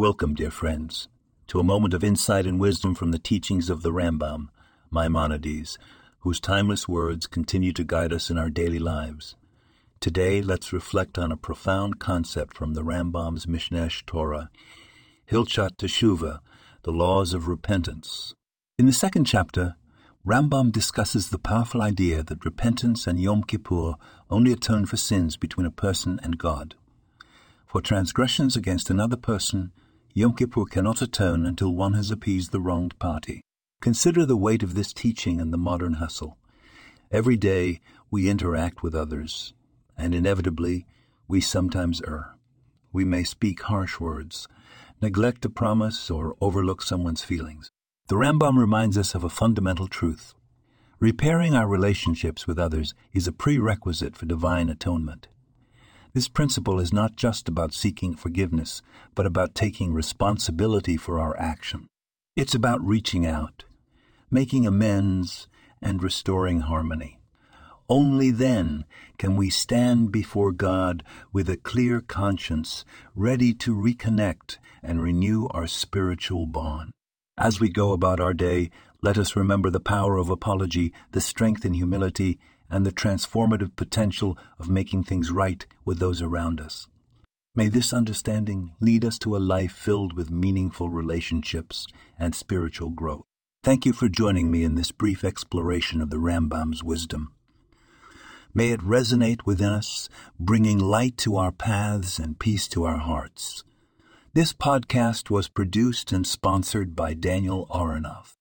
Welcome, dear friends, to a moment of insight and wisdom from the teachings of the Rambam, Maimonides, whose timeless words continue to guide us in our daily lives. Today, let's reflect on a profound concept from the Rambam's Mishneh Torah, Hilchot Teshuvah, the laws of repentance. In the second chapter, Rambam discusses the powerful idea that repentance and Yom Kippur only atone for sins between a person and God. For transgressions against another person, Yom Kippur cannot atone until one has appeased the wronged party. Consider the weight of this teaching in the modern hustle. Every day we interact with others, and inevitably we sometimes err. We may speak harsh words, neglect a promise, or overlook someone's feelings. The Rambam reminds us of a fundamental truth. Repairing our relationships with others is a prerequisite for divine atonement. This principle is not just about seeking forgiveness, but about taking responsibility for our action. It's about reaching out, making amends, and restoring harmony. Only then can we stand before God with a clear conscience, ready to reconnect and renew our spiritual bond. As we go about our day, let us remember the power of apology, the strength in humility, and the transformative potential of making things right with those around us. May this understanding lead us to a life filled with meaningful relationships and spiritual growth. Thank you for joining me in this brief exploration of the Rambam's wisdom. May it resonate within us, bringing light to our paths and peace to our hearts. This podcast was produced and sponsored by Daniel Aronoff.